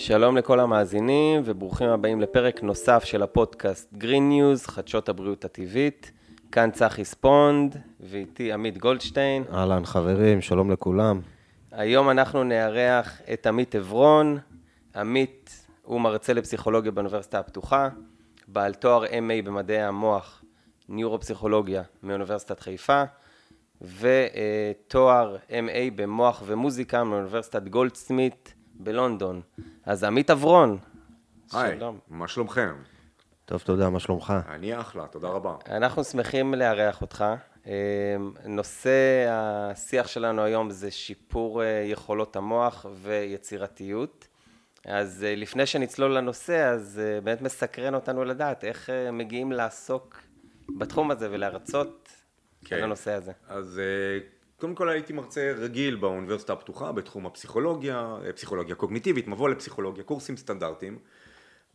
שלום לכל המאזינים וברוכים הבאים לפרק נוסף של הפודקאסט Green News, חדשות הבריאות הטבעית. כאן צחי ספונד ואיתי עמית גולדשטיין. אהלן חברים, שלום לכולם. היום אנחנו נארח את עמית עברון. עמית הוא מרצה לפסיכולוגיה באוניברסיטה הפתוחה, בעל תואר MA במדעי המוח, ניורופסיכולוגיה מאוניברסיטת חיפה, ותואר MA במוח ומוזיקה מאוניברסיטת גולדסמית בלונדון. אז עמית עברון, היי. מה שלומכם? טוב, תודה, מה שלומך? אני אחלה, תודה רבה. אנחנו שמחים לארח אותך. אה, נושא השיח שלנו היום זה שיפור אה, יכולות המוח ויצירתיות. אז אה, לפני שנצלול לנושא, אז באמת מסקרן אותנו לדעת איך מגיעים לעסוק בתחום הזה ולהרצות כן. על הנושא הזה. אז קודם כל הייתי מרצה רגיל באוניברסיטה הפתוחה בתחום הפסיכולוגיה, אה, פסיכולוגיה קוגניטיבית, מבוא לפסיכולוגיה, קורסים סטנדרטיים,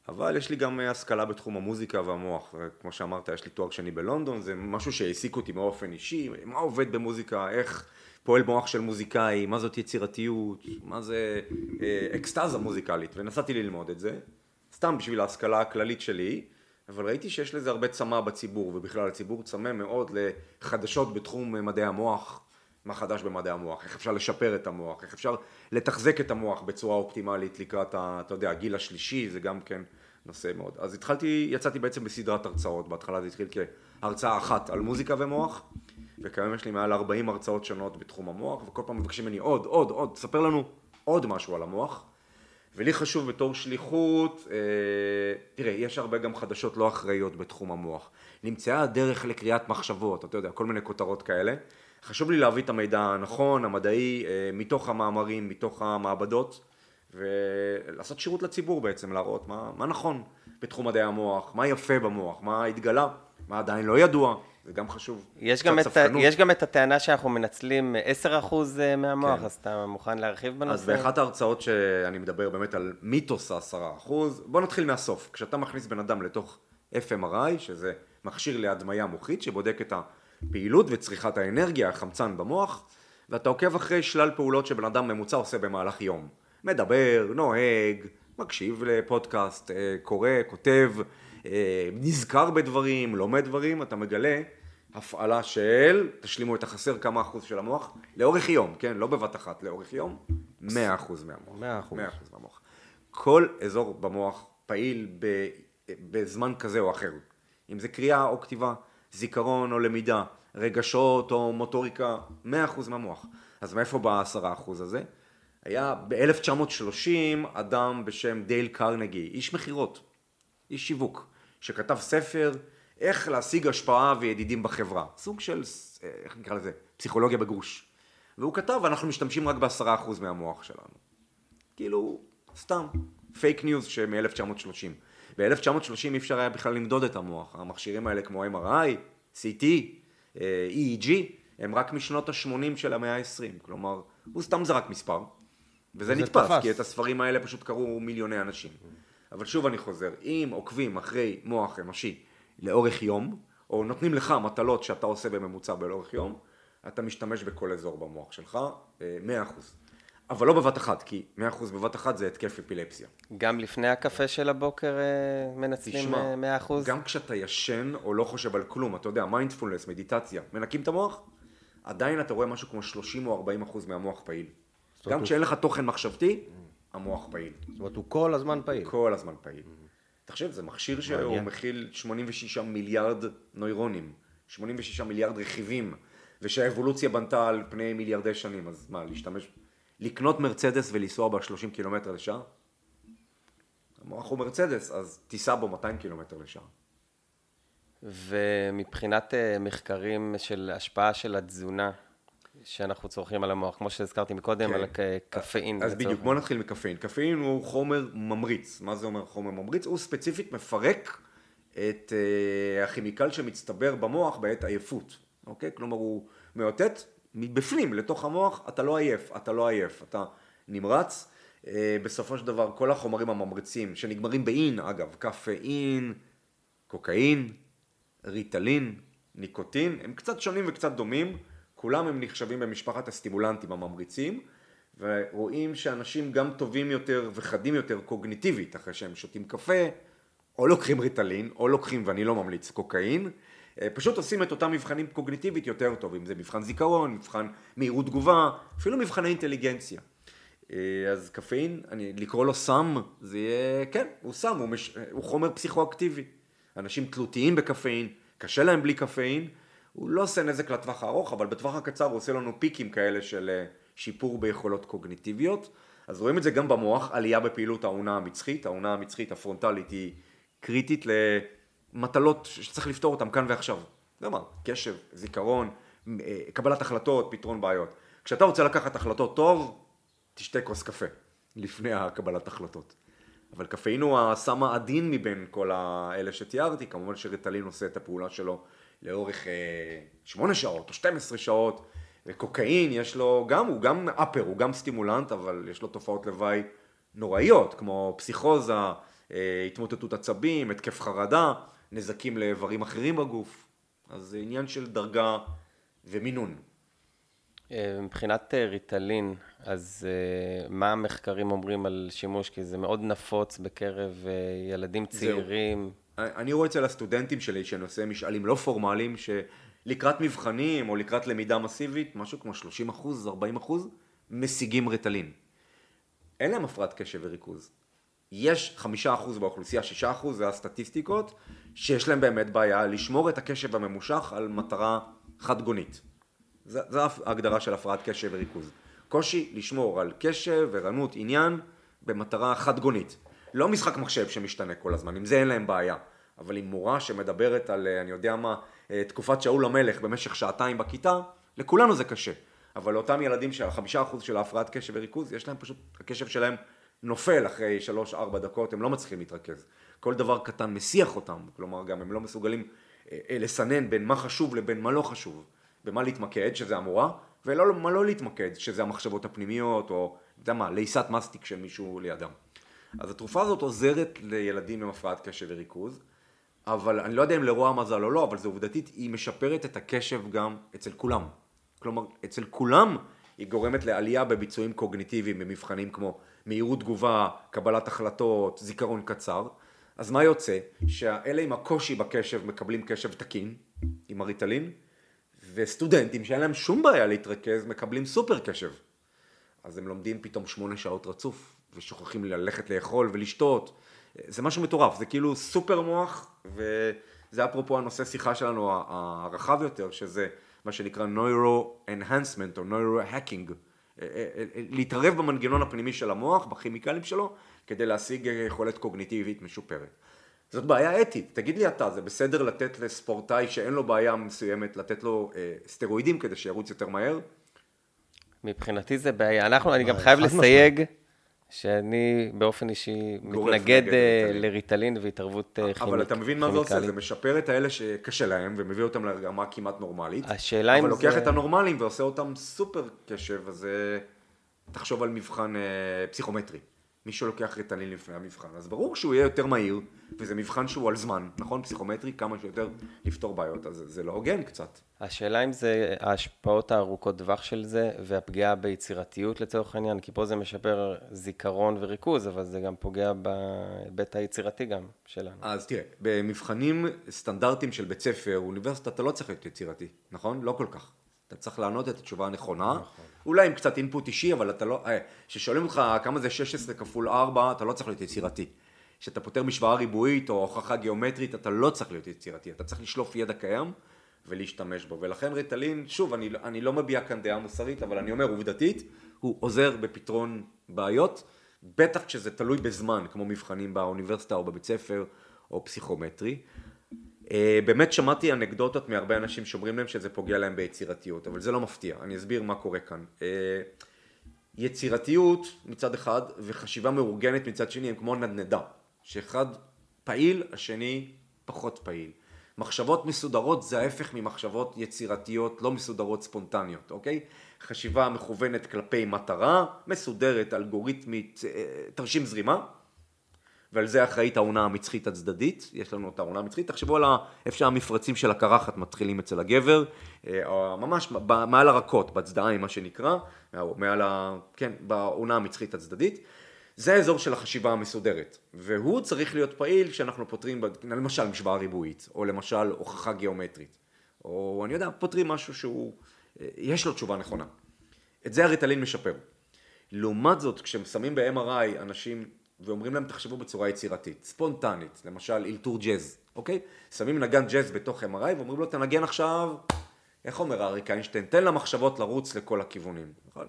אבל יש לי גם אה, השכלה בתחום המוזיקה והמוח, אה, כמו שאמרת, יש לי תואר שני בלונדון, זה משהו שהעסיק אותי באופן אישי, מה עובד במוזיקה, איך פועל מוח של מוזיקאי, מה זאת יצירתיות, מה זה אקסטזה מוזיקלית, ונסעתי ללמוד את זה, סתם בשביל ההשכלה הכללית שלי, אבל ראיתי שיש לזה הרבה צמא בציבור, ובכלל הציבור צמא מאוד לחדשות בתחום מדעי המוח, מה חדש במדעי המוח, איך אפשר לשפר את המוח, איך אפשר לתחזק את המוח בצורה אופטימלית לקראת, ה, אתה יודע, הגיל השלישי, זה גם כן נושא מאוד. אז התחלתי, יצאתי בעצם בסדרת הרצאות, בהתחלה זה התחיל כהרצאה אחת על מוזיקה ומוח, וכיום יש לי מעל 40 הרצאות שונות בתחום המוח, וכל פעם מבקשים ממני עוד, עוד, עוד, תספר לנו עוד משהו על המוח. ולי חשוב בתור שליחות, אה, תראה, יש הרבה גם חדשות לא אחראיות בתחום המוח. נמצאה הדרך לקריאת מחשבות, אתה יודע, כל מיני כותרות כאלה. חשוב לי להביא את המידע הנכון, המדעי, אה, מתוך המאמרים, מתוך המעבדות, ולעשות שירות לציבור בעצם, להראות מה, מה נכון בתחום מדעי המוח, מה יפה במוח, מה התגלה, מה עדיין לא ידוע, זה גם חשוב. יש גם, את. יש גם את הטענה שאנחנו מנצלים 10% מהמוח, כן. אז אתה מוכן להרחיב בנושא? אז באחת ההרצאות שאני מדבר באמת על מיתוס העשרה אחוז, בוא נתחיל מהסוף. כשאתה מכניס בן אדם לתוך FMRI, שזה מכשיר להדמיה מוחית, שבודק את הפעילות וצריכת האנרגיה, החמצן במוח, ואתה עוקב אחרי שלל פעולות שבן אדם ממוצע עושה במהלך יום. מדבר, נוהג, מקשיב לפודקאסט, אה, קורא, כותב, אה, נזכר בדברים, לומד דברים, אתה מגלה הפעלה של, תשלימו את החסר כמה אחוז של המוח, לאורך יום, כן? לא בבת אחת, לאורך יום, 100 אחוז מהמוח. 100 אחוז. 100 אחוז מהמוח. כל אזור במוח פעיל ב, בזמן כזה או אחר. אם זה קריאה או כתיבה, זיכרון או למידה, רגשות או מוטוריקה, 100% מהמוח. אז מאיפה בא ה-10% הזה? היה ב-1930 אדם בשם דייל קרנגי, איש מכירות, איש שיווק, שכתב ספר איך להשיג השפעה וידידים בחברה. סוג של, איך נקרא לזה, פסיכולוגיה בגרוש. והוא כתב, אנחנו משתמשים רק ב-10% מהמוח שלנו. כאילו, סתם, פייק ניוז שמ-1930. ב-1930 אי אפשר היה בכלל למדוד את המוח. המכשירים האלה כמו MRI, CT, אה, EEG, הם רק משנות ה-80 של המאה ה-20. כלומר, הוא סתם זרק מספר, וזה נתפס, תפס. כי את הספרים האלה פשוט קראו מיליוני אנשים. אבל שוב אני חוזר, אם עוקבים אחרי מוח אנושי לאורך יום, או נותנים לך מטלות שאתה עושה בממוצע לאורך יום, אתה משתמש בכל אזור במוח שלך, אה, 100%. אבל לא בבת אחת, כי 100% בבת אחת זה התקף אפילפסיה. גם לפני הקפה של הבוקר אה, מנצלים תשמע, אה, 100%? גם כשאתה ישן או לא חושב על כלום, אתה יודע, מיינדפולנס, מדיטציה, מנקים את המוח, עדיין אתה רואה משהו כמו 30 או 40 אחוז מהמוח פעיל. גם כשאין לך תוכן מחשבתי, המוח פעיל. זאת אומרת, הוא כל הזמן פעיל. כל הזמן פעיל. תחשב, זה מכשיר שהוא. מכיל 86 מיליארד נוירונים, 86 מיליארד רכיבים, ושהאבולוציה בנתה על פני מיליארדי שנים, אז מה, להשתמש, לקנות מרצדס ולנסוע ב-30 קילומטר לשעה? המוח הוא מרצדס, אז תיסע בו 200 קילומטר לשעה. ומבחינת אה, מחקרים של השפעה של התזונה שאנחנו צורכים על המוח, כמו שהזכרתי מקודם, כן. על הק- קפאין. אז בדיוק, בוא נתחיל מקפאין. קפאין הוא חומר ממריץ. מה זה אומר חומר ממריץ? הוא ספציפית מפרק את uh, הכימיקל שמצטבר במוח בעת עייפות, אוקיי? כלומר הוא מאותת מבפנים לתוך המוח, אתה לא עייף, אתה לא עייף, אתה נמרץ. Uh, בסופו של דבר כל החומרים הממריצים שנגמרים באין, אגב, קפאין, קוקאין, ריטלין, ניקוטין, הם קצת שונים וקצת דומים, כולם הם נחשבים במשפחת הסטימולנטים הממריצים, ורואים שאנשים גם טובים יותר וחדים יותר קוגניטיבית אחרי שהם שותים קפה, או לוקחים ריטלין, או לוקחים, ואני לא ממליץ, קוקאין, אה, פשוט עושים את אותם מבחנים קוגניטיבית יותר טוב, אם זה מבחן זיכרון, מבחן מהירות תגובה, אפילו מבחני אינטליגנציה. אה, אז קפאין, אני, לקרוא לו סם, זה יהיה, כן, הוא סם, הוא, מש, הוא חומר פסיכואקטיבי. אנשים תלותיים בקפאין, קשה להם בלי קפאין, הוא לא עושה נזק לטווח הארוך, אבל בטווח הקצר הוא עושה לנו פיקים כאלה של אה, שיפור ביכולות קוגניטיביות. אז רואים את זה גם במוח, עלייה בפעילות האונה המצחית, האונה המצחית הפרונטלית היא קריטית למטלות שצריך לפתור אותן כאן ועכשיו. מה, קשב, זיכרון, אה, קבלת החלטות, פתרון בעיות. כשאתה רוצה לקחת החלטות טוב, תשתה כוס קפה לפני הקבלת החלטות. אבל קפאין הוא הסם העדין מבין כל האלה שתיארתי, כמובן שריטלין עושה את הפעולה שלו לאורך אה, שמונה שעות או 12 שעות, וקוקאין יש לו גם, הוא גם אפר, הוא גם סטימולנט, אבל יש לו תופעות לוואי נוראיות, כמו פסיכוזה, אה, התמוטטות עצבים, התקף חרדה, נזקים לאיברים אחרים בגוף, אז זה עניין של דרגה ומינון. אה, מבחינת ריטלין, אז מה המחקרים אומרים על שימוש? כי זה מאוד נפוץ בקרב ילדים צעירים. זהו. אני רואה אצל הסטודנטים שלי שאני עושה משאלים לא פורמליים, שלקראת מבחנים או לקראת למידה מסיבית, משהו כמו 30 אחוז, 40 אחוז, משיגים ריטלין. אין להם הפרעת קשב וריכוז. יש חמישה אחוז באוכלוסייה, שישה אחוז, זה הסטטיסטיקות, שיש להם באמת בעיה לשמור את הקשב הממושך על מטרה חד גונית. זו ההגדרה של הפרעת קשב וריכוז. קושי לשמור על קשב, ערנות, עניין, במטרה חד גונית. לא משחק מחשב שמשתנה כל הזמן, עם זה אין להם בעיה. אבל עם מורה שמדברת על, אה, אני יודע מה, אה, תקופת שאול המלך במשך שעתיים בכיתה, לכולנו זה קשה. אבל לאותם ילדים שהחמישה אחוז של ההפרעת קשב וריכוז, יש להם פשוט, הקשב שלהם נופל אחרי שלוש-ארבע דקות, הם לא מצליחים להתרכז. כל דבר קטן מסיח אותם, כלומר גם הם לא מסוגלים אה, לסנן בין מה חשוב לבין מה לא חשוב. במה להתמקד, שזה המורה, ומה לא להתמקד, שזה המחשבות הפנימיות, או, אתה יודע מה, לעיסת מסטיק של מישהו לידם. אז התרופה הזאת עוזרת לילדים עם הפרעת קשב וריכוז, אבל אני לא יודע אם לרוע מזל או לא, אבל זה עובדתית, היא משפרת את הקשב גם אצל כולם. כלומר, אצל כולם היא גורמת לעלייה בביצועים קוגניטיביים במבחנים כמו מהירות תגובה, קבלת החלטות, זיכרון קצר. אז מה יוצא? שאלה עם הקושי בקשב מקבלים קשב תקין, עם הריטלין, וסטודנטים שאין להם שום בעיה להתרכז מקבלים סופר קשב. אז הם לומדים פתאום שמונה שעות רצוף, ושוכחים ללכת לאכול ולשתות. זה משהו מטורף, זה כאילו סופר מוח, וזה אפרופו הנושא שיחה שלנו הרחב יותר, שזה מה שנקרא Neuro Enhancement או Neuro Hacking. אה, אה, אה, להתערב במנגנון הפנימי של המוח, בכימיקלים שלו, כדי להשיג יכולת קוגניטיבית משופרת. זאת בעיה אתית, תגיד לי אתה, זה בסדר לתת לספורטאי שאין לו בעיה מסוימת, לתת לו אה, סטרואידים כדי שירוץ יותר מהר? מבחינתי זה בעיה. אנחנו, אני גם חייב לסייג שאני באופן אישי מתנגד אה, לריטלין והתערבות כימיקלית. אה, אבל אתה מבין מה זה עושה? זה משפר את האלה שקשה להם ומביא אותם לרמה כמעט נורמלית. השאלה אם זה... אבל לוקח את הנורמלים ועושה אותם סופר קשב, אז אה, תחשוב על מבחן פסיכומטרי. מי שלוקח ריטלין לפני המבחן, אז ברור שהוא יהיה יותר מהיר, וזה מבחן שהוא על זמן, נכון? פסיכומטרי, כמה שיותר לפתור בעיות, אז זה לא הוגן קצת. השאלה אם זה ההשפעות הארוכות טווח של זה, והפגיעה ביצירתיות לצורך העניין, כי פה זה משפר זיכרון וריכוז, אבל זה גם פוגע בהיבט היצירתי גם שלנו. אז תראה, במבחנים סטנדרטיים של בית ספר, אוניברסיטה, אתה לא צריך להיות יצירתי, נכון? לא כל כך. אתה צריך לענות את התשובה הנכונה, נכון. אולי עם קצת אינפוט אישי, אבל אתה לא, כששואלים אותך כמה זה 16 כפול 4, אתה לא צריך להיות יצירתי. כשאתה פותר משוואה ריבועית או הוכחה גיאומטרית, אתה לא צריך להיות יצירתי, אתה צריך לשלוף ידע קיים ולהשתמש בו. ולכן ריטלין, שוב, אני, אני לא מביע כאן דעה מוסרית, אבל אני אומר עובדתית, הוא עוזר בפתרון בעיות, בטח כשזה תלוי בזמן, כמו מבחנים באוניברסיטה או בבית ספר או פסיכומטרי. אה, באמת שמעתי אנקדוטות מהרבה אנשים שאומרים להם שזה פוגע להם ביצירתיות, אבל זה לא מפתיע, אני אסביר מה קורה כאן. אה, יצירתיות מצד אחד וחשיבה מאורגנת מצד שני הם כמו נדנדה, שאחד פעיל, השני פחות פעיל. מחשבות מסודרות זה ההפך ממחשבות יצירתיות לא מסודרות ספונטניות, אוקיי? חשיבה מכוונת כלפי מטרה, מסודרת, אלגוריתמית, אה, תרשים זרימה, ועל זה אחראית האונה המצחית הצדדית, יש לנו את האונה המצחית, תחשבו על איפה שהמפרצים של הקרחת מתחילים אצל הגבר, אה, ממש מעל הרקות, בצדעיים מה שנקרא, מעל ה... כן, באונה המצחית הצדדית. זה האזור של החשיבה המסודרת, והוא צריך להיות פעיל כשאנחנו פותרים, למשל משוואה ריבועית, או למשל הוכחה גיאומטרית, או אני יודע, פותרים משהו שהוא, אה, יש לו תשובה נכונה. את זה הריטלין משפר. לעומת זאת, כששמים ב-MRI אנשים ואומרים להם תחשבו בצורה יצירתית, ספונטנית, למשל אלתור ג'אז, אוקיי? שמים נגן ג'אז בתוך MRI ואומרים לו תנגן עכשיו, איך אומר אריק איינשטיין, תן למחשבות לרוץ לכל הכיוונים. נכון?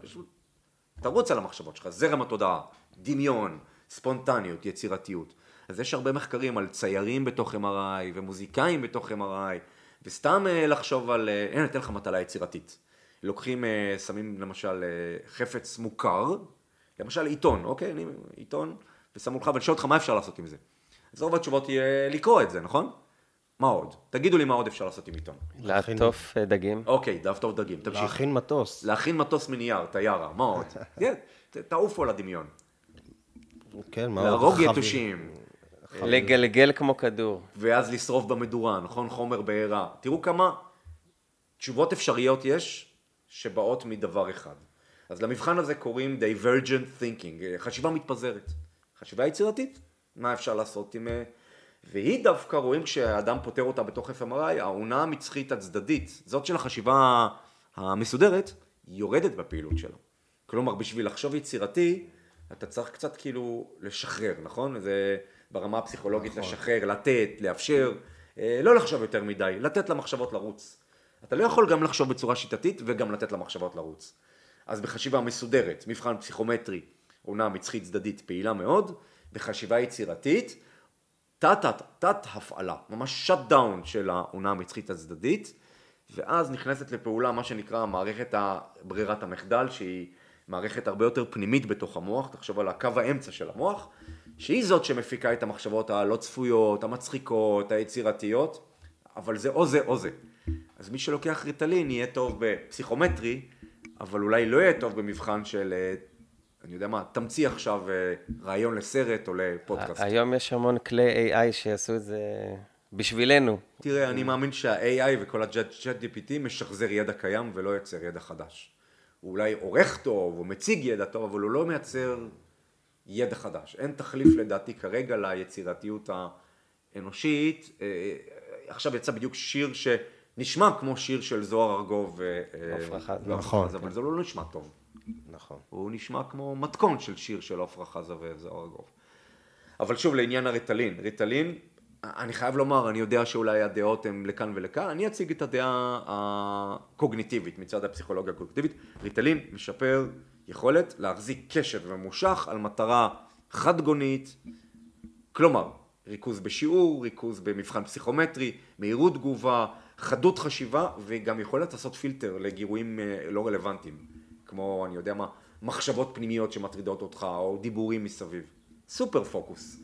תרוץ על המחשבות שלך, זרם התודעה, דמיון, ספונטניות, יצירתיות. אז יש הרבה מחקרים על ציירים בתוך MRI ומוזיקאים בתוך MRI, וסתם אה, לחשוב על, אה, הנה אתן לך מטלה יצירתית. לוקחים, אה, שמים למשל חפץ מוכר, למשל עיתון, אוקיי, אני עיתון, ושמו לך, ואני שואל אותך מה אפשר לעשות עם זה. אז רוב התשובות יהיה לקרוא את זה, נכון? מה עוד? תגידו לי מה עוד אפשר לעשות עם עיתון. לעטוף דגים. אוקיי, טוב דגים, תמשיך. להכין מטוס. להכין מטוס מנייר, טיירה, מה עוד? תעופו על הדמיון. כן, מה? להרוג חבי- יתושים, לגלגל כמו כדור. ואז לשרוף במדורה, נכון? חומר בעירה. תראו כמה תשובות אפשריות יש שבאות מדבר אחד. אז למבחן הזה קוראים divergent thinking, חשיבה מתפזרת. חשיבה יצירתית, מה אפשר לעשות עם... אה, והיא דווקא, רואים כשהאדם פותר אותה בתוך FMRI, האונה המצחית הצדדית, זאת של החשיבה המסודרת, יורדת בפעילות שלה. כלומר, בשביל לחשוב יצירתי, אתה צריך קצת כאילו לשחרר, נכון? זה ברמה הפסיכולוגית נכון. לשחרר, לתת, לאפשר, אה, לא לחשוב יותר מדי, לתת למחשבות לרוץ. אתה לא יכול גם לחשוב בצורה שיטתית וגם לתת למחשבות לרוץ. אז בחשיבה מסודרת, מבחן פסיכומטרי, עונה מצחית צדדית פעילה מאוד, בחשיבה יצירתית, תת, תת, תת הפעלה, ממש שאט דאון של העונה המצחית הצדדית, ואז נכנסת לפעולה מה שנקרא מערכת ברירת המחדל, שהיא מערכת הרבה יותר פנימית בתוך המוח, תחשוב על הקו האמצע של המוח, שהיא זאת שמפיקה את המחשבות הלא צפויות, המצחיקות, היצירתיות, אבל זה או זה או זה. אז מי שלוקח ריטלין יהיה טוב בפסיכומטרי, אבל אולי לא יהיה טוב במבחן של, אה, אני יודע מה, תמציא עכשיו אה, רעיון לסרט או לפודקאסט. היום יש המון כלי AI שיעשו את זה בשבילנו. תראה, אני מאמין שה-AI וכל ה-Chat GPT משחזר ידע קיים ולא יוצר ידע חדש. הוא אולי עורך טוב, הוא מציג ידע טוב, אבל הוא לא מייצר ידע חדש. אין תחליף לדעתי כרגע ליצירתיות האנושית. אה, עכשיו יצא בדיוק שיר שנשמע כמו שיר של זוהר ארגוב עפרה חזה. ועפרה נכון, חזה, אבל זה לא נשמע טוב. נכון. הוא נשמע כמו מתכון של שיר של עפרה חזה וזוהר ארגוב. אבל שוב, לעניין הריטלין. ריטלין, אני חייב לומר, אני יודע שאולי הדעות הן לכאן ולכאן, אני אציג את הדעה הקוגניטיבית מצד הפסיכולוגיה הקוגניטיבית. ריטלין משפר יכולת להחזיק קשב ממושך על מטרה חד גונית, כלומר, ריכוז בשיעור, ריכוז במבחן פסיכומטרי, מהירות תגובה, חדות חשיבה, וגם יכולת לעשות פילטר לגירויים אה, לא רלוונטיים, כמו, אני יודע מה, מחשבות פנימיות שמטרידות אותך, או דיבורים מסביב. סופר פוקוס.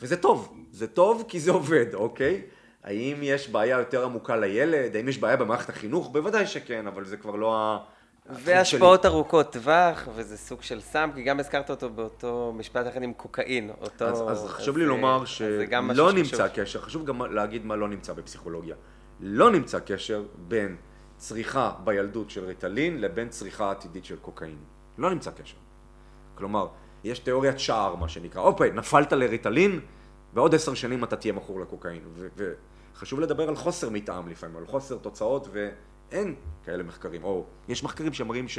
וזה טוב, זה טוב כי זה עובד, אוקיי? האם יש בעיה יותר עמוקה לילד? האם יש בעיה במערכת החינוך? בוודאי שכן, אבל זה כבר לא ה... התחום שלי. והשפעות ארוכות טווח, וזה סוג של סם, כי גם הזכרת אותו באותו משפט אחד עם קוקאין. אותו... אז, אז חשוב לי לומר אז זה גם משהו שלא שחשוב. נמצא קשר, חשוב גם להגיד מה לא נמצא בפסיכולוגיה. לא נמצא קשר בין צריכה בילדות של ריטלין לבין צריכה עתידית של קוקאין. לא נמצא קשר. כלומר, יש תיאוריית שער, מה שנקרא. אוקיי, נפלת לריטלין, בעוד עשר שנים אתה תהיה מכור לקוקאין. וחשוב לדבר על חוסר מטעם לפעמים, על חוסר תוצאות, ואין כאלה מחקרים. או יש מחקרים שמראים ש...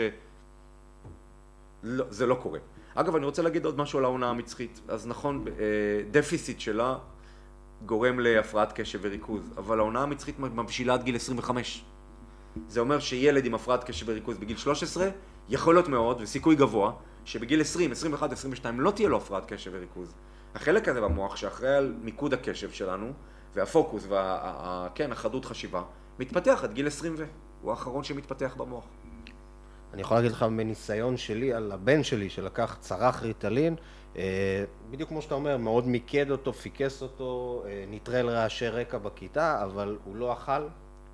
לא, זה לא קורה. אגב, אני רוצה להגיד עוד משהו על העונה המצחית. אז נכון, אה, דפיסיט שלה גורם להפרעת קשב וריכוז, אבל העונה המצחית מבשילה עד גיל 25. זה אומר שילד עם הפרעת קשב וריכוז בגיל 13, יכול להיות מאוד, וסיכוי גבוה, שבגיל 20, 21, 22 לא תהיה לו הפרעת קשב וריכוז. החלק הזה במוח שאחראי על מיקוד הקשב שלנו, והפוקוס, וה... כן, חדות חשיבה, מתפתח עד גיל 20 ו... הוא האחרון שמתפתח במוח. אני יכול להגיד לך מניסיון שלי על הבן שלי שלקח, צרך ריטלין, אה, בדיוק כמו שאתה אומר, מאוד מיקד אותו, פיקס אותו, אה, נטרל רעשי רקע בכיתה, אבל הוא לא אכל,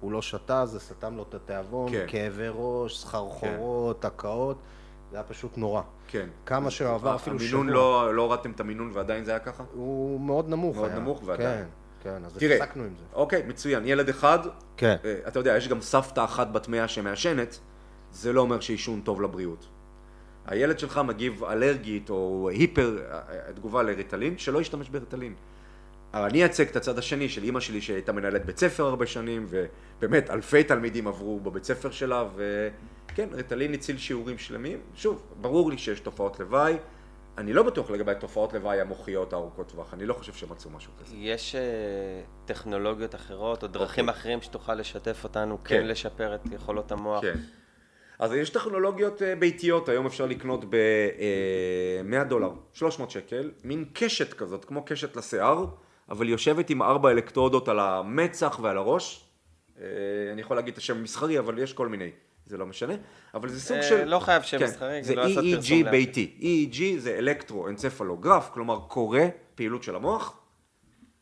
הוא לא שתה, זה סתם לו את התיאבון, כן. כאבי ראש, סחרחורות, הקאות, זה היה פשוט נורא. כן. כמה שעבר אפילו שבוע. המינון, לא, לא הורדתם את המינון ועדיין זה היה ככה? הוא מאוד נמוך מאוד היה. נמוך ועדיין. כן, כן, אז תראה, הפסקנו עם זה. אוקיי, מצוין. ילד אחד, כן. אה, אתה יודע, יש גם סבתא אחת בת מאה שמעשנת, זה לא אומר שעישון טוב לבריאות. הילד שלך מגיב אלרגית או היפר אה, אה, תגובה לריטלין, שלא ישתמש בריטלין. אבל אני אייצג את הצד השני של אימא שלי שהייתה מנהלת בית ספר הרבה שנים, ובאמת אלפי תלמידים עברו בבית ספר שלה, וכן, ריטלין הציל שיעורים שלמים. שוב, ברור לי שיש תופעות לוואי. אני לא בטוח לגבי תופעות לוואי המוחיות הארוכות טווח, אני לא חושב שמצאו משהו כזה. יש אה, טכנולוגיות אחרות או דרכים אוקיי. אחרים שתוכל לשתף אותנו, כן. כן לשפר את יכולות המוח? כן. אז יש טכנולוגיות אה, ביתיות, היום אפשר לקנות ב-100 דולר, 300 שקל, מין קשת כזאת, כמו קשת לשיער, אבל היא יושבת עם ארבע אלקטרודות על המצח ועל הראש. אה, אני יכול להגיד את השם המסחרי, אבל יש כל מיני, זה לא משנה. אבל זה סוג אה, של... לא חייב שם כן, מסחרי, זה לא לעשות EEG פרסום לאף. ביתי. EEG זה אלקטרואנצפלוגרף, כלומר קורא פעילות של המוח,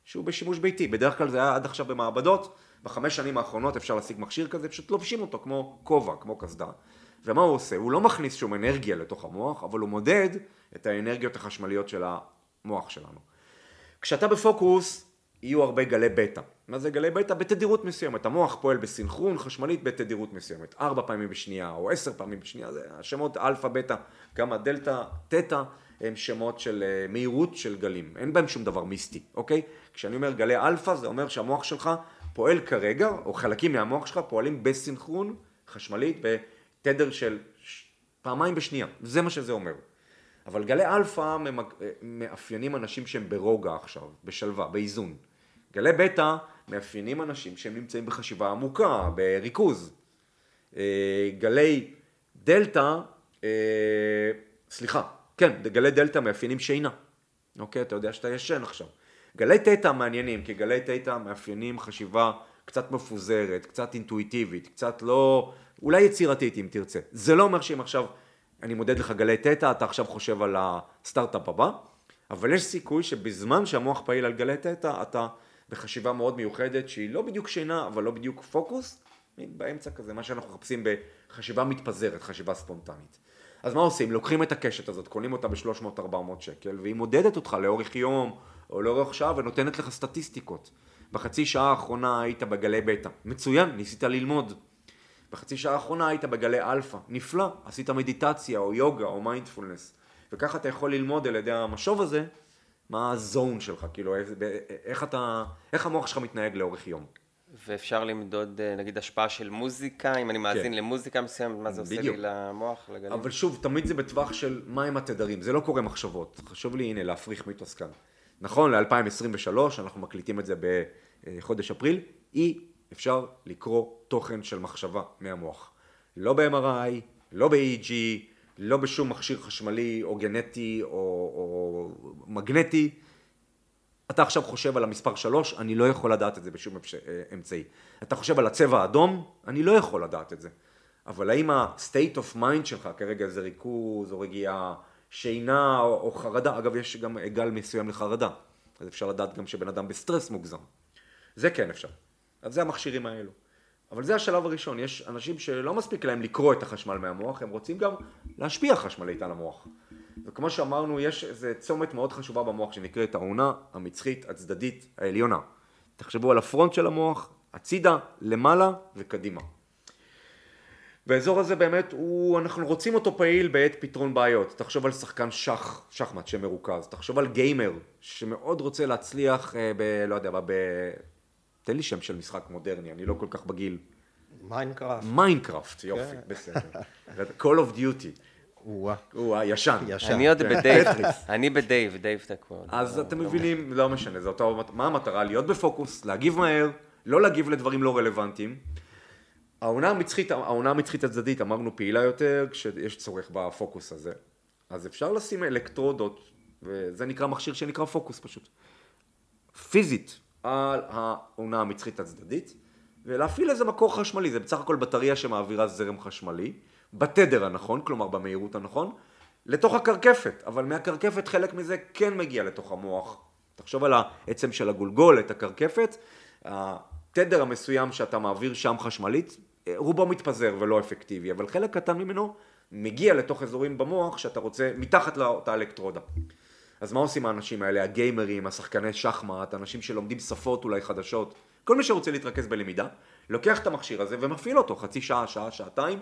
שהוא בשימוש ביתי. בדרך כלל זה היה עד עכשיו במעבדות, בחמש שנים האחרונות אפשר להשיג מכשיר כזה, פשוט לובשים אותו כמו כובע, כמו קסדה. ומה הוא עושה? הוא לא מכניס שום אנרגיה לתוך המוח, אבל הוא מודד את האנרגיות החשמליות של המוח שלנו. כשאתה בפוקוס, יהיו הרבה גלי בטא. מה זה גלי בטא? בתדירות מסוימת. המוח פועל בסינכרון חשמלית בתדירות מסוימת. ארבע פעמים בשנייה או עשר פעמים בשנייה, זה השמות אלפא, בטא, גמא, דלתא, תטא, הם שמות של אה, מהירות של גלים. אין בהם שום דבר מיסטי, אוקיי? כשאני אומר גלי אלפא, זה אומר שהמוח שלך פועל כרגע, או חלקים מהמוח שלך פועלים בסינכרון חשמלית בתדר של פעמיים בשנייה. זה מה שזה אומר. אבל גלי אלפא מאפיינים אנשים שהם ברוגע עכשיו, בשלווה, באיזון. גלי בטא מאפיינים אנשים שהם נמצאים בחשיבה עמוקה, בריכוז. אה, גלי דלתא, אה, סליחה, כן, גלי דלתא מאפיינים שינה. אוקיי, אתה יודע שאתה ישן עכשיו. גלי תטא מעניינים, כי גלי תטא מאפיינים חשיבה קצת מפוזרת, קצת אינטואיטיבית, קצת לא, אולי יצירתית אם תרצה. זה לא אומר שאם עכשיו אני מודד לך גלי תטא, אתה עכשיו חושב על הסטארט-אפ הבא, אבל יש סיכוי שבזמן שהמוח פעיל על גלי תטא, אתה בחשיבה מאוד מיוחדת, שהיא לא בדיוק שינה, אבל לא בדיוק פוקוס, באמצע כזה, מה שאנחנו מחפשים בחשיבה מתפזרת, חשיבה ספונטנית. אז מה עושים? לוקחים את הקשת הזאת, קונים אותה ב-300-400 שקל, והיא מודדת אותך לאורך יום או לאורך שעה ונותנת לך סטטיסטיקות. בחצי שעה האחרונה היית בגלי בטא. מצוין, ניסית ללמוד. בחצי שעה האחרונה היית בגלי אלפא. נפלא, עשית מדיטציה או יוגה או מיינדפולנס. וככה אתה יכול ללמוד על ידי המשוב הזה, מה ה-zone שלך, כאילו, איך, אתה, איך המוח שלך מתנהג לאורך יום. ואפשר למדוד, אה, נגיד, השפעה של מוזיקה, אם אני מאזין למוזיקה מסוימת, מה זה עושה כן. בדיוק. לי למוח, לגלים? אבל שוב, תמיד זה בטווח של מהם התדרים, זה לא קורא מחשבות. חשוב לי, הנה, להפריך מיתוס כאן. נכון, ל-2023, אנחנו מקליטים את זה בחודש אפריל, אי אפשר לקרוא תוכן של מחשבה מהמוח. לא ב-MRI, לא ב-EEG, לא בשום מכשיר חשמלי או גנטי או, או מגנטי. אתה עכשיו חושב על המספר 3, אני לא יכול לדעת את זה בשום אה, אמצעי. אתה חושב על הצבע האדום, אני לא יכול לדעת את זה. אבל האם ה-state of mind שלך כרגע זה ריכוז או רגיעה, שינה או, או חרדה, אגב יש גם גל מסוים לחרדה, אז אפשר לדעת גם שבן אדם בסטרס מוגזם. זה כן אפשר. אז זה המכשירים האלו. אבל זה השלב הראשון, יש אנשים שלא מספיק להם לקרוא את החשמל מהמוח, הם רוצים גם להשפיע חשמלית על המוח. וכמו שאמרנו, יש איזה צומת מאוד חשובה במוח שנקראת האונה המצחית הצדדית העליונה. תחשבו על ה-front של המוח, הצידה, למעלה וקדימה. באזור הזה באמת הוא, אנחנו רוצים אותו פעיל בעת פתרון בעיות. תחשוב על שחקן שח, שחמט שמרוכז, תחשוב על גיימר שמאוד רוצה להצליח אה, ב... לא יודע, ב... תן לי שם של משחק מודרני, אני לא כל כך בגיל. מיינקראפט. מיינקראפט, יופי, בסדר. Call of Duty, וואו-אה. הוא הישן. ישן. אני עוד כן. בדייב, אני בדייב, דייב תקוע. אז אתם מבינים, לא משנה, זה אותו, מה המטרה? להיות בפוקוס, להגיב מהר, לא להגיב לדברים לא רלוונטיים. האונה המצחית, האונה המצחית הצדדית, אמרנו פעילה יותר, כשיש צורך בפוקוס הזה. אז אפשר לשים אלקטרודות, וזה נקרא מכשיר שנקרא פוקוס פשוט. פיזית, על העונה המצחית הצדדית, ולהפעיל איזה מקור חשמלי, זה בסך הכל בטריה שמעבירה זרם חשמלי, בתדר הנכון, כלומר במהירות הנכון, לתוך הקרקפת, אבל מהקרקפת חלק מזה כן מגיע לתוך המוח. תחשוב על העצם של הגולגול, את הקרקפת, התדר המסוים שאתה מעביר שם חשמלית, רובו מתפזר ולא אפקטיבי, אבל חלק קטן ממנו מגיע לתוך אזורים במוח שאתה רוצה, מתחת לאותה אלקטרודה. אז מה עושים האנשים האלה, הגיימרים, השחקני שחמט, אנשים שלומדים שפות אולי חדשות, כל מי שרוצה להתרכז בלמידה, לוקח את המכשיר הזה ומפעיל אותו חצי שעה, שעה, שעתיים,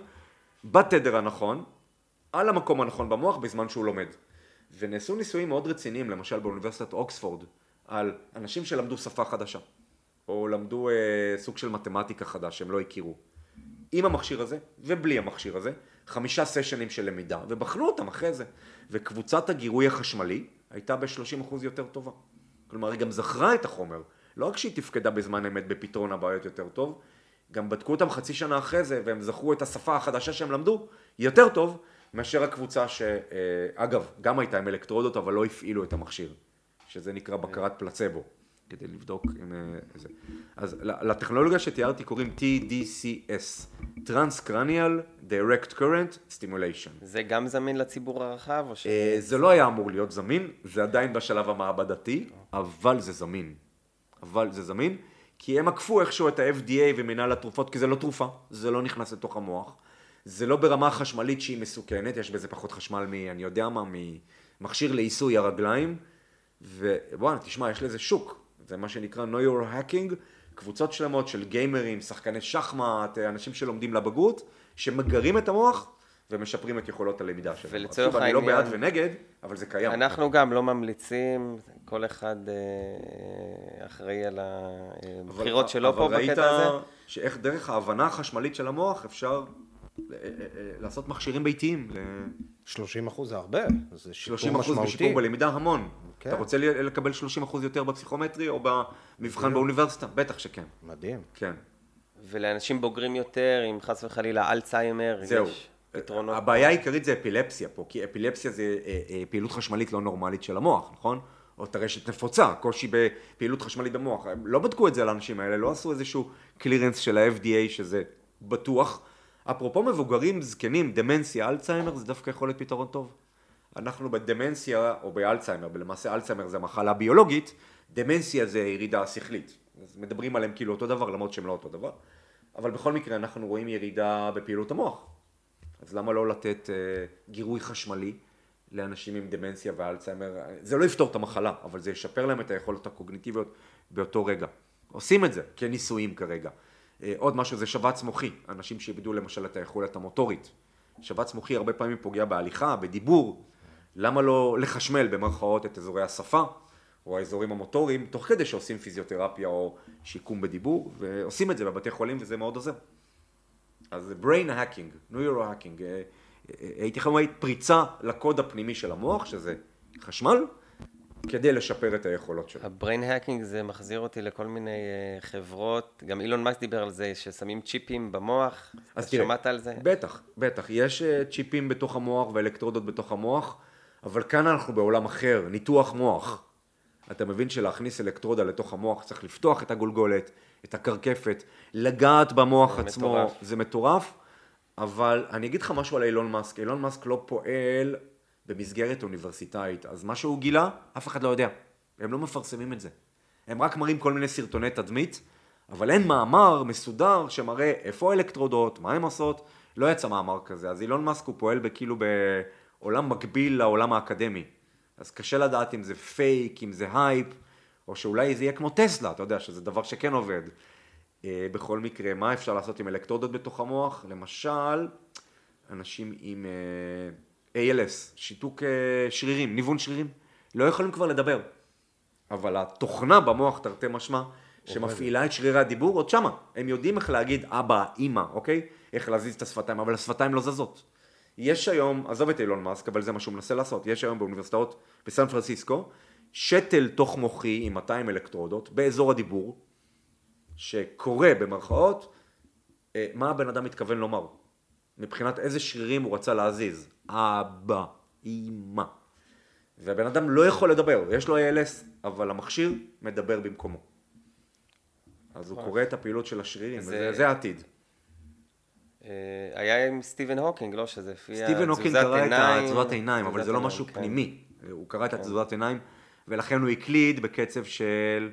בתדר הנכון, על המקום הנכון במוח בזמן שהוא לומד. ונעשו ניסויים מאוד רציניים, למשל באוניברסיטת אוקספורד, על אנשים שלמדו שפה חדשה, או למדו אה, סוג של מתמטיקה חדש שהם לא הכירו. עם המכשיר הזה ובלי המכשיר הזה, חמישה סשנים של למידה, ובחנו אותם אחרי זה. וקבוצת הגירוי החשמלי הייתה ב-30% יותר טובה. כלומר, היא גם זכרה את החומר. לא רק שהיא תפקדה בזמן אמת בפתרון הבעיות יותר טוב, גם בדקו אותם חצי שנה אחרי זה, והם זכרו את השפה החדשה שהם למדו יותר טוב מאשר הקבוצה שאגב, גם הייתה עם אלקטרודות, אבל לא הפעילו את המכשיר, שזה נקרא בקרת פלצבו. כדי לבדוק אם זה. אז לטכנולוגיה שתיארתי קוראים TDCS, Transcranial Direct Current Stimulation. זה גם זמין לציבור הרחב או ש... זה לא היה אמור להיות זמין, זה עדיין בשלב המעבדתי, אבל זה זמין. אבל זה זמין, כי הם עקפו איכשהו את ה-FDA ומנהל התרופות, כי זה לא תרופה, זה לא נכנס לתוך המוח. זה לא ברמה חשמלית שהיא מסוכנת, יש בזה פחות חשמל מ... אני יודע מה, ממכשיר לעיסוי הרגליים. ובואנה, תשמע, יש לזה שוק. זה מה שנקרא know your hacking, קבוצות שלמות של גיימרים, שחקני שחמט, אנשים שלומדים לבגרות, שמגרים את המוח ומשפרים את יכולות הלמידה שלהם. ולצורך העניין... אני לא בעד ונגד, אבל זה קיים. אנחנו גם לא ממליצים, כל אחד אה, אחראי על הבחירות שלו פה בקטע הזה. אבל ראית שאיך דרך ההבנה החשמלית של המוח אפשר אה, אה, לעשות מכשירים ביתיים. 30 אחוז זה הרבה, זה שיפור משמעותי. 30 אחוז בשיפור בלמידה המון. כן. אתה רוצה לקבל 30 אחוז יותר בפסיכומטרי או במבחן באוניברסיטה? בטח שכן. מדהים. כן. ולאנשים בוגרים יותר, אם חס וחלילה אלצהיימר, זהו. יש פתרונות. הבעיה העיקרית זה אפילפסיה פה, כי אפילפסיה זה אה, אה, פעילות חשמלית לא נורמלית של המוח, נכון? או טרשת נפוצה, קושי בפעילות חשמלית במוח. הם לא בדקו את זה על האנשים האלה, לא עשו איזשהו קלירנס של ה-FDA שזה בטוח. אפרופו מבוגרים, זקנים, דמנציה, אלצהיימר, זה דווקא יכול להיות פתרון טוב. אנחנו בדמנציה, או באלצהיימר, ולמעשה אלצהיימר זה מחלה ביולוגית, דמנציה זה ירידה שכלית. אז מדברים עליהם כאילו אותו דבר, למרות שהם לא אותו דבר. אבל בכל מקרה אנחנו רואים ירידה בפעילות המוח. אז למה לא לתת אה, גירוי חשמלי לאנשים עם דמנציה ואלצהיימר? זה לא יפתור את המחלה, אבל זה ישפר להם את היכולות הקוגניטיביות באותו רגע. עושים את זה כניסויים כרגע. אה, עוד משהו זה שבץ מוחי, אנשים שאיבדו למשל את היכולת המוטורית. שבץ מוחי הרבה פעמים פוגע בהליכה, בדיבור, למה לא לחשמל במרכאות את אזורי השפה או האזורים המוטוריים, תוך כדי שעושים פיזיותרפיה או שיקום בדיבור, ועושים את זה בבתי חולים וזה מאוד עוזר. אז brain hacking, neuro hacking, אה, אה, הייתי יכול להגיד פריצה לקוד הפנימי של המוח, שזה חשמל, כדי לשפר את היכולות שלו. הבריין האקינג זה מחזיר אותי לכל מיני אה, חברות, גם אילון מאסק דיבר על זה, ששמים צ'יפים במוח, אז תראה, שמעת על זה? בטח, בטח, יש צ'יפים בתוך המוח ואלקטרודות בתוך המוח, אבל כאן אנחנו בעולם אחר, ניתוח מוח. אתה מבין שלהכניס אלקטרודה לתוך המוח צריך לפתוח את הגולגולת, את הקרקפת, לגעת במוח זה עצמו, מטורף. זה מטורף, אבל אני אגיד לך משהו על אילון מאסק, אילון מאסק לא פועל במסגרת אוניברסיטאית, אז מה שהוא גילה, אף אחד לא יודע, הם לא מפרסמים את זה. הם רק מראים כל מיני סרטוני תדמית, אבל אין מאמר מסודר שמראה איפה האלקטרודות, מה הן עושות, לא יצא מאמר כזה, אז אילון מאסק הוא פועל כאילו ב... עולם מקביל לעולם האקדמי. אז קשה לדעת אם זה פייק, אם זה הייפ, או שאולי זה יהיה כמו טסלה, אתה יודע, שזה דבר שכן עובד. אה, בכל מקרה, מה אפשר לעשות עם אלקטרודות בתוך המוח? למשל, אנשים עם אה, ALS, שיתוק uh, שרירים, ניוון שרירים, לא יכולים כבר לדבר. אבל התוכנה במוח, תרתי משמע, שמפעילה את שרירי הדיבור, עוד שמה. הם יודעים איך להגיד אבא, אימא, אוקיי? איך להזיז את השפתיים, אבל השפתיים לא זזות. יש היום, עזוב את אילון מאסק, אבל זה מה שהוא מנסה לעשות, יש היום באוניברסיטאות בסן פרנסיסקו, שתל תוך מוחי עם 200 אלקטרודות באזור הדיבור, שקורא במרכאות אה, מה הבן אדם מתכוון לומר, מבחינת איזה שרירים הוא רצה להזיז, אבא, אימא. והבן אדם לא יכול לדבר, יש לו ALS, אבל המכשיר מדבר במקומו. אז הוא קורא את הפעילות של השרירים, זה, העתיד. אה, היה עם סטיבן הוקינג, לא? שזה לפי סטיבן הוקינג קרא את תזוזת עיניים, אבל זה לא משהו כן. פנימי. הוא קרא את התזוזת כן. עיניים, ולכן הוא הקליד בקצב של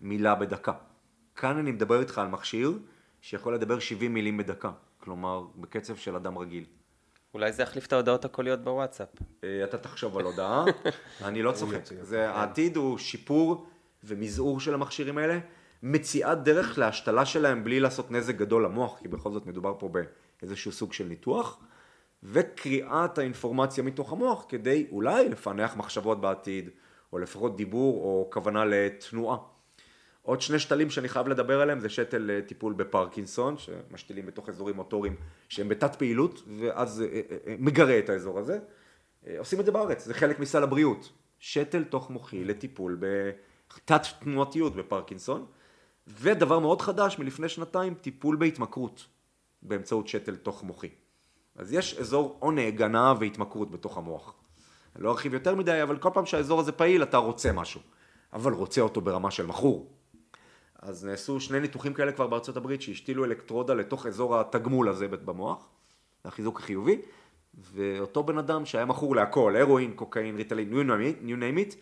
מילה בדקה. כאן אני מדבר איתך על מכשיר שיכול לדבר 70 מילים בדקה, כלומר, בקצב של אדם רגיל. אולי זה יחליף את ההודעות הקוליות בוואטסאפ. אה, אתה תחשוב על הודעה, אני לא צוחק. זה, העתיד הוא שיפור ומזעור של המכשירים האלה, מציאת דרך להשתלה שלהם בלי לעשות נזק גדול למוח, כי בכל זאת מדובר פה באיזשהו סוג של ניתוח, וקריאת האינפורמציה מתוך המוח כדי אולי לפענח מחשבות בעתיד, או לפחות דיבור או כוונה לתנועה. עוד שני שתלים שאני חייב לדבר עליהם זה שתל אה, טיפול בפרקינסון, שמשתילים בתוך אזורים מוטוריים שהם בתת פעילות, ואז אה, אה, מגרה את האזור הזה. עושים את זה בארץ, זה חלק מסל הבריאות. שתל תוך מוחי לטיפול בתת תנועתיות בפרקינסון. ודבר מאוד חדש מלפני שנתיים, טיפול בהתמכרות באמצעות שתל תוך מוחי. אז יש אזור עונג, הנאה והתמכרות בתוך המוח. אני לא ארחיב יותר מדי, אבל כל פעם שהאזור הזה פעיל אתה רוצה משהו. אבל רוצה אותו ברמה של מכור. אז נעשו שני ניתוחים כאלה כבר בארצות הברית שהשתילו אלקטרודה לתוך אזור התגמול הזה במוח, החיזוק החיובי, ואותו בן אדם שהיה מכור להכל, הרואין, קוקאין, ריטלין, you name it,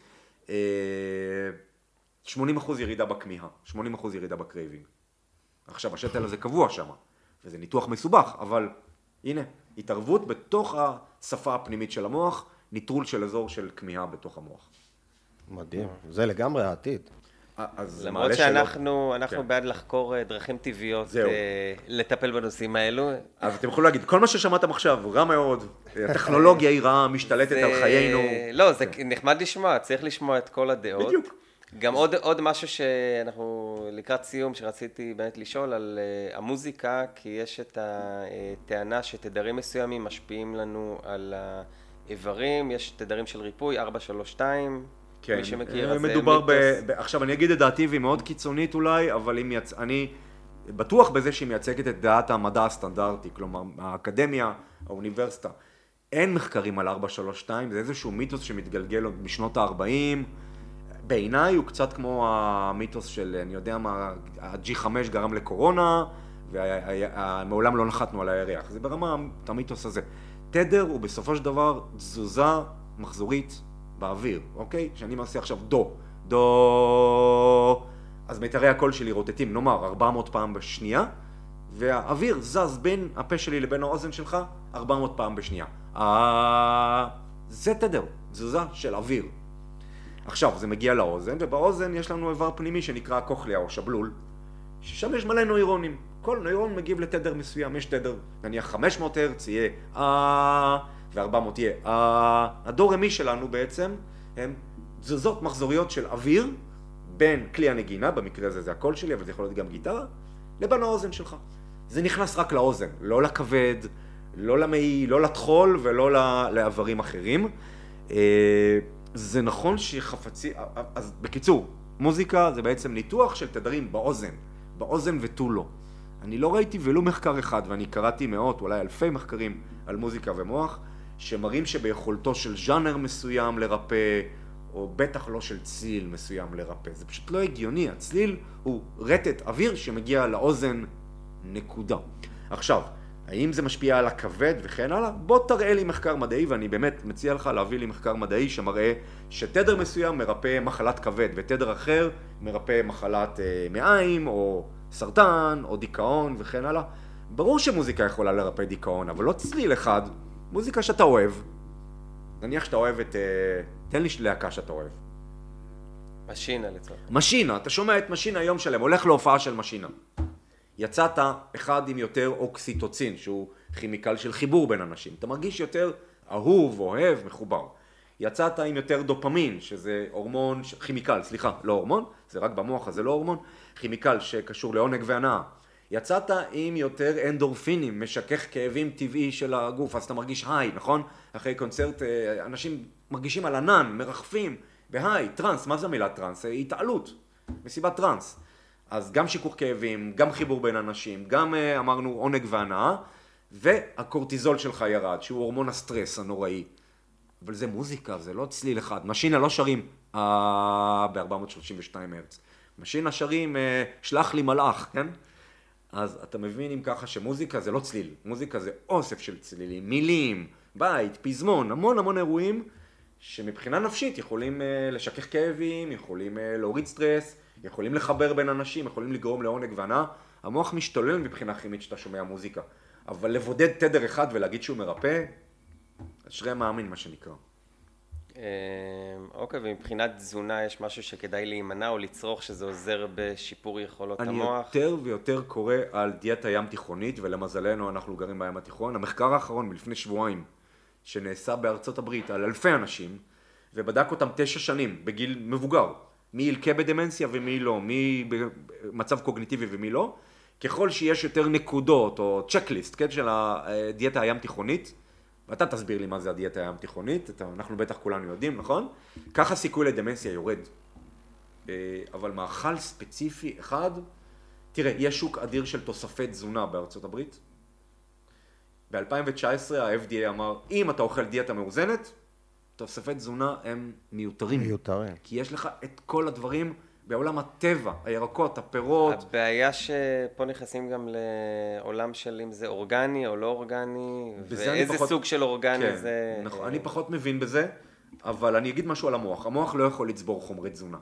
80 אה, אחוז ירידה בכמיהה, 80 אחוז ירידה ב-craving. עכשיו השתל הזה קבוע שם, וזה ניתוח מסובך, אבל הנה, התערבות בתוך השפה הפנימית של המוח, ניטרול של אזור של כמיהה בתוך המוח. מדהים, זה לגמרי העתיד. אז למרות שאנחנו אנחנו כן. בעד לחקור אה, דרכים טבעיות זהו. אה, לטפל בנושאים האלו. אז אתם יכולים להגיד, כל מה ששמעתם עכשיו רע מאוד, הטכנולוגיה היא רעה, משתלטת זה... על חיינו. לא, זה כן. נחמד לשמוע, צריך לשמוע את כל הדעות. בדיוק. גם עוד, עוד משהו שאנחנו לקראת סיום, שרציתי באמת לשאול על uh, המוזיקה, כי יש את הטענה שתדרים מסוימים משפיעים לנו על האיברים, יש תדרים של ריפוי, 432, כן, מי שמכיר, אז מדובר ב... ב... עכשיו אני אגיד את דעתי והיא מאוד קיצונית אולי, אבל היא מייצ... אני בטוח בזה שהיא מייצגת את דעת המדע הסטנדרטי, כלומר האקדמיה, האוניברסיטה. אין מחקרים על 432, זה איזשהו מיתוס שמתגלגל עוד משנות ה-40. בעיניי הוא קצת כמו המיתוס של, אני יודע מה, ה-G5 גרם לקורונה, ומעולם לא נחתנו על הירח. זה ברמה, את המיתוס הזה. תדר הוא בסופו של דבר תזוזה מחזורית באוויר, אוקיי? שאני מעשה עכשיו דו, דו, אז מיתרי הקול שלי רוטטים, נאמר, 400 פעם בשנייה, והאוויר זז בין הפה שלי לבין האוזן שלך 400 פעם בשנייה. אה... זה תדר, תזוזה של אוויר. עכשיו, זה מגיע לאוזן, ובאוזן יש לנו איבר פנימי שנקרא קוכליה או שבלול, ששם יש מלא נוירונים. כל נוירון מגיב לתדר מסוים, יש תדר, נניח 500 הרץ יהיה אה... ו-400 יהיה. הדור רמי שלנו בעצם הם תזוזות מחזוריות של אוויר בין כלי הנגינה, במקרה הזה זה הקול שלי, אבל זה יכול להיות גם גיטרה, לבין האוזן שלך. זה נכנס רק לאוזן, לא לכבד, לא למעי, לא לטחול ולא לאיברים אחרים. אה, זה נכון שחפצי... אז בקיצור, מוזיקה זה בעצם ניתוח של תדרים באוזן, באוזן ותו לא. אני לא ראיתי ולו מחקר אחד, ואני קראתי מאות, אולי אלפי מחקרים על מוזיקה ומוח, שמראים שביכולתו של ז'אנר מסוים לרפא, או בטח לא של צליל מסוים לרפא. זה פשוט לא הגיוני, הצליל הוא רטט אוויר שמגיע לאוזן נקודה. עכשיו, האם זה משפיע על הכבד וכן הלאה? בוא תראה לי מחקר מדעי, ואני באמת מציע לך להביא לי מחקר מדעי שמראה שתדר מסוים מרפא מחלת כבד, ותדר אחר מרפא מחלת אה, מעיים, או סרטן, או דיכאון וכן הלאה. ברור שמוזיקה יכולה לרפא דיכאון, אבל לא צליל אחד מוזיקה שאתה אוהב, נניח שאתה אוהב את... אה, תן לי להקה שאתה אוהב. משינה לצורך. משינה, אתה שומע את משינה יום שלם, הולך להופעה של משינה. יצאת אחד עם יותר אוקסיטוצין, שהוא כימיקל של חיבור בין אנשים. אתה מרגיש יותר אהוב, אוהב, מחובר. יצאת עם יותר דופמין, שזה הורמון, כימיקל, סליחה, לא הורמון, זה רק במוח, אז זה לא הורמון, כימיקל שקשור לעונג והנאה. יצאת עם יותר אנדורפינים, משכך כאבים טבעי של הגוף, אז אתה מרגיש high, נכון? אחרי קונצרט אה, אנשים מרגישים על ענן, מרחפים, ב-high, טראנס, מה זה המילה טראנס? אה, התעלות, מסיבת טראנס. אז גם שיכוך כאבים, גם חיבור בין אנשים, גם אה, אמרנו עונג והנאה, והקורטיזול שלך ירד, שהוא הורמון הסטרס הנוראי. אבל זה מוזיקה, זה לא צליל אחד. משינה לא שרים אה, ב-432 הרץ. משינה שרים אה, שלח לי מלאך, כן? אז אתה מבין אם ככה שמוזיקה זה לא צליל, מוזיקה זה אוסף של צלילים, מילים, בית, פזמון, המון המון אירועים שמבחינה נפשית יכולים uh, לשכך כאבים, יכולים uh, להוריד סטרס, יכולים לחבר בין אנשים, יכולים לגרום לעונג והנאה. המוח משתולל מבחינה כימית כשאתה שומע מוזיקה. אבל לבודד תדר אחד ולהגיד שהוא מרפא, אשרי מאמין מה שנקרא. אה, אוקיי, ומבחינת תזונה יש משהו שכדאי להימנע או לצרוך שזה עוזר בשיפור יכולות אני המוח? יותר ויותר קורא על דיאטה ים תיכונית, ולמזלנו אנחנו גרים בים התיכון. המחקר האחרון מלפני שבועיים, שנעשה בארצות הברית על אלפי אנשים, ובדק אותם תשע שנים בגיל מבוגר, מי ילקה בדמנציה ומי לא, מי במצב קוגניטיבי ומי לא, ככל שיש יותר נקודות או צ'קליסט, כן, של הדיאטה הים תיכונית, ואתה תסביר לי מה זה הדיאטה הים תיכונית, אתה, אנחנו בטח כולנו יודעים, נכון? ככה סיכוי לדמנציה יורד. אה, אבל מאכל ספציפי אחד, תראה, יש שוק אדיר של תוספי תזונה בארצות הברית. ב-2019 ה-FDA אמר, אם אתה אוכל דיאטה מאוזנת, תוספי תזונה הם מיותרים. מיותרים. כי יש לך את כל הדברים בעולם הטבע, הירקות, הפירות. הבעיה שפה נכנסים גם לעולם של אם זה אורגני או לא אורגני, ואיזה פחות- סוג של אורגני כן, זה... נכון, אני פחות מבין בזה, אבל אני אגיד משהו על המוח. המוח לא יכול לצבור חומרי תזונה,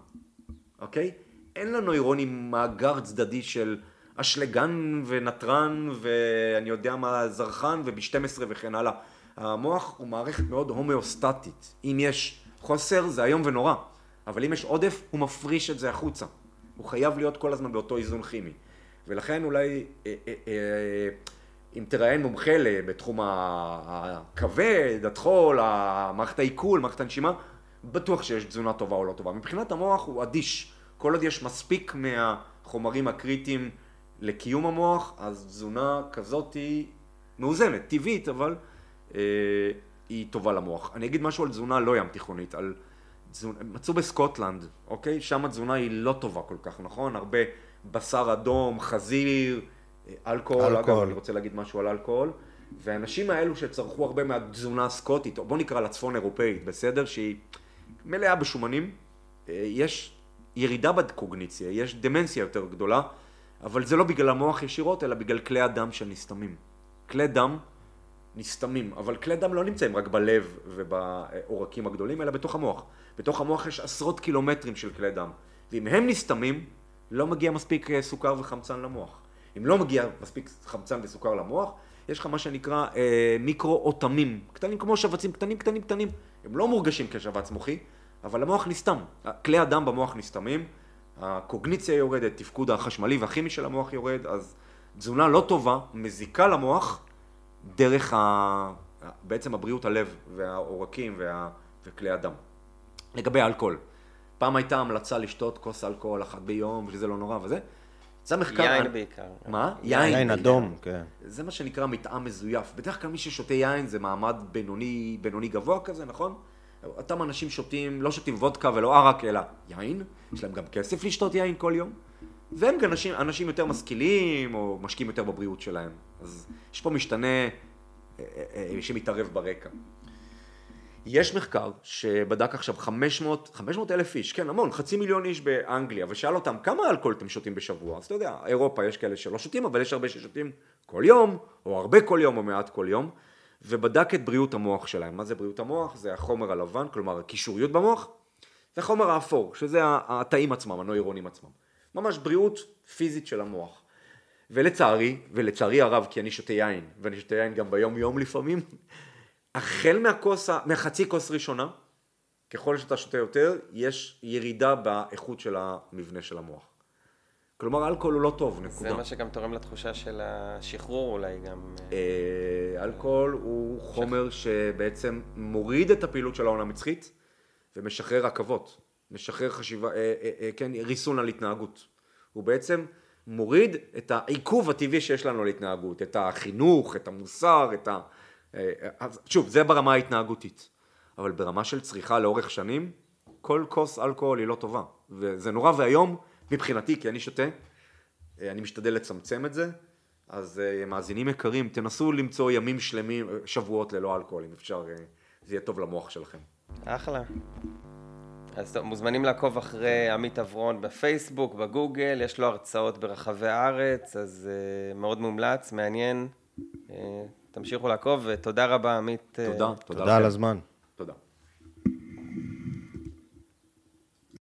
אוקיי? אין לנוירונים מאגר צדדי של אשלגן ונתרן ואני יודע מה, זרחן וב-12 וכן הלאה. המוח הוא מערכת מאוד הומאוסטטית. אם יש חוסר זה איום ונורא, אבל אם יש עודף הוא מפריש את זה החוצה. הוא חייב להיות כל הזמן באותו איזון כימי. ולכן אולי אה, אה, אה, אם תראיין מומחה בתחום הכבד, הטחול, מערכת העיכול, מערכת הנשימה, בטוח שיש תזונה טובה או לא טובה. מבחינת המוח הוא אדיש. כל עוד יש מספיק מהחומרים הקריטיים לקיום המוח, אז תזונה כזאת היא מאוזנת, טבעית, אבל אה, היא טובה למוח. אני אגיד משהו על תזונה לא ים תיכונית, על מצאו בסקוטלנד, אוקיי? שם התזונה היא לא טובה כל כך, נכון? הרבה בשר אדום, חזיר, אה, אלכוהול, אגב, אלכוהול. אני רוצה להגיד משהו על אלכוהול. והאנשים האלו שצרכו הרבה מהתזונה הסקוטית, או בוא נקרא לה צפון אירופאית, בסדר? שהיא מלאה בשומנים, אה, יש ירידה בקוגניציה, יש דמנציה יותר גדולה, אבל זה לא בגלל המוח ישירות, אלא בגלל כלי הדם שנסתמים. כלי דם נסתמים, אבל כלי דם לא נמצאים רק בלב ובעורקים הגדולים, אלא בתוך המוח. בתוך המוח יש עשרות קילומטרים של כלי דם, ואם הם נסתמים, לא מגיע מספיק אה, סוכר וחמצן למוח. אם לא מגיע מספיק חמצן וסוכר למוח, יש לך מה שנקרא אה, מיקרו-אוטמים, קטנים כמו שבצים, קטנים קטנים קטנים. הם לא מורגשים כשבץ מוחי, אבל המוח נסתם. כלי הדם במוח נסתמים, הקוגניציה יורדת, תפקוד החשמלי והכימי של המוח יורד, אז תזונה לא טובה, מזיקה למוח, דרך ה... בעצם הבריאות הלב והעורקים וה... וכלי הדם. לגבי אלכוהול, פעם הייתה המלצה לשתות כוס אלכוהול אחת ביום, ושזה לא נורא וזה. זה מחקר... יין בעיקר. מה? יין אדום, כן. זה מה שנקרא מטעם מזויף. בדרך כלל מי ששותה יין זה מעמד בינוני, בינוני גבוה כזה, נכון? אותם אנשים שותים, לא שותים וודקה ולא ערק, אלא יין. יש להם גם כסף לשתות יין כל יום. והם גם אנשים, אנשים יותר משכילים, או משקיעים יותר בבריאות שלהם. אז יש פה משתנה אה, אה, אה, שמתערב ברקע. יש מחקר שבדק עכשיו 500, 500 אלף איש, כן המון, חצי מיליון איש באנגליה, ושאל אותם כמה אלכוהול אתם שותים בשבוע? אז אתה יודע, אירופה יש כאלה שלא שותים, אבל יש הרבה ששותים כל יום, או הרבה כל יום, או מעט כל יום, ובדק את בריאות המוח שלהם. מה זה בריאות המוח? זה החומר הלבן, כלומר הקישוריות במוח, והחומר האפור, שזה התאים עצמם, הנוירונים עצמם. ממש בריאות פיזית של המוח. ולצערי, ולצערי הרב, כי אני שותה יין, ואני שותה יין גם ביום יום לפעמים, החל מהכוס, מהחצי כוס ראשונה, ככל שאתה שותה יותר, יש ירידה באיכות של המבנה של המוח. כלומר, אלכוהול הוא לא טוב, נקודה. זה מה שגם תורם לתחושה של השחרור אולי גם. אה, אלכוהול הוא חומר שבעצם מוריד את הפעילות של ההון המצחית ומשחרר עכבות, משחרר חשיבה, אה, אה, אה, כן, ריסון על התנהגות. הוא בעצם מוריד את העיכוב הטבעי שיש לנו על התנהגות, את החינוך, את המוסר, את ה... שוב, זה ברמה ההתנהגותית. אבל ברמה של צריכה לאורך שנים, כל כוס אלכוהול היא לא טובה. וזה נורא ואיום מבחינתי, כי אני שותה, אני משתדל לצמצם את זה. אז מאזינים יקרים, תנסו למצוא ימים שלמים, שבועות ללא אלכוהול, אם אפשר, זה יהיה טוב למוח שלכם. אחלה. אז טוב, מוזמנים לעקוב אחרי עמית אברון בפייסבוק, בגוגל, יש לו הרצאות ברחבי הארץ, אז uh, מאוד מומלץ, מעניין. Uh, תמשיכו לעקוב, ותודה רבה עמית. אה, תודה, תודה תודה על. הזמן.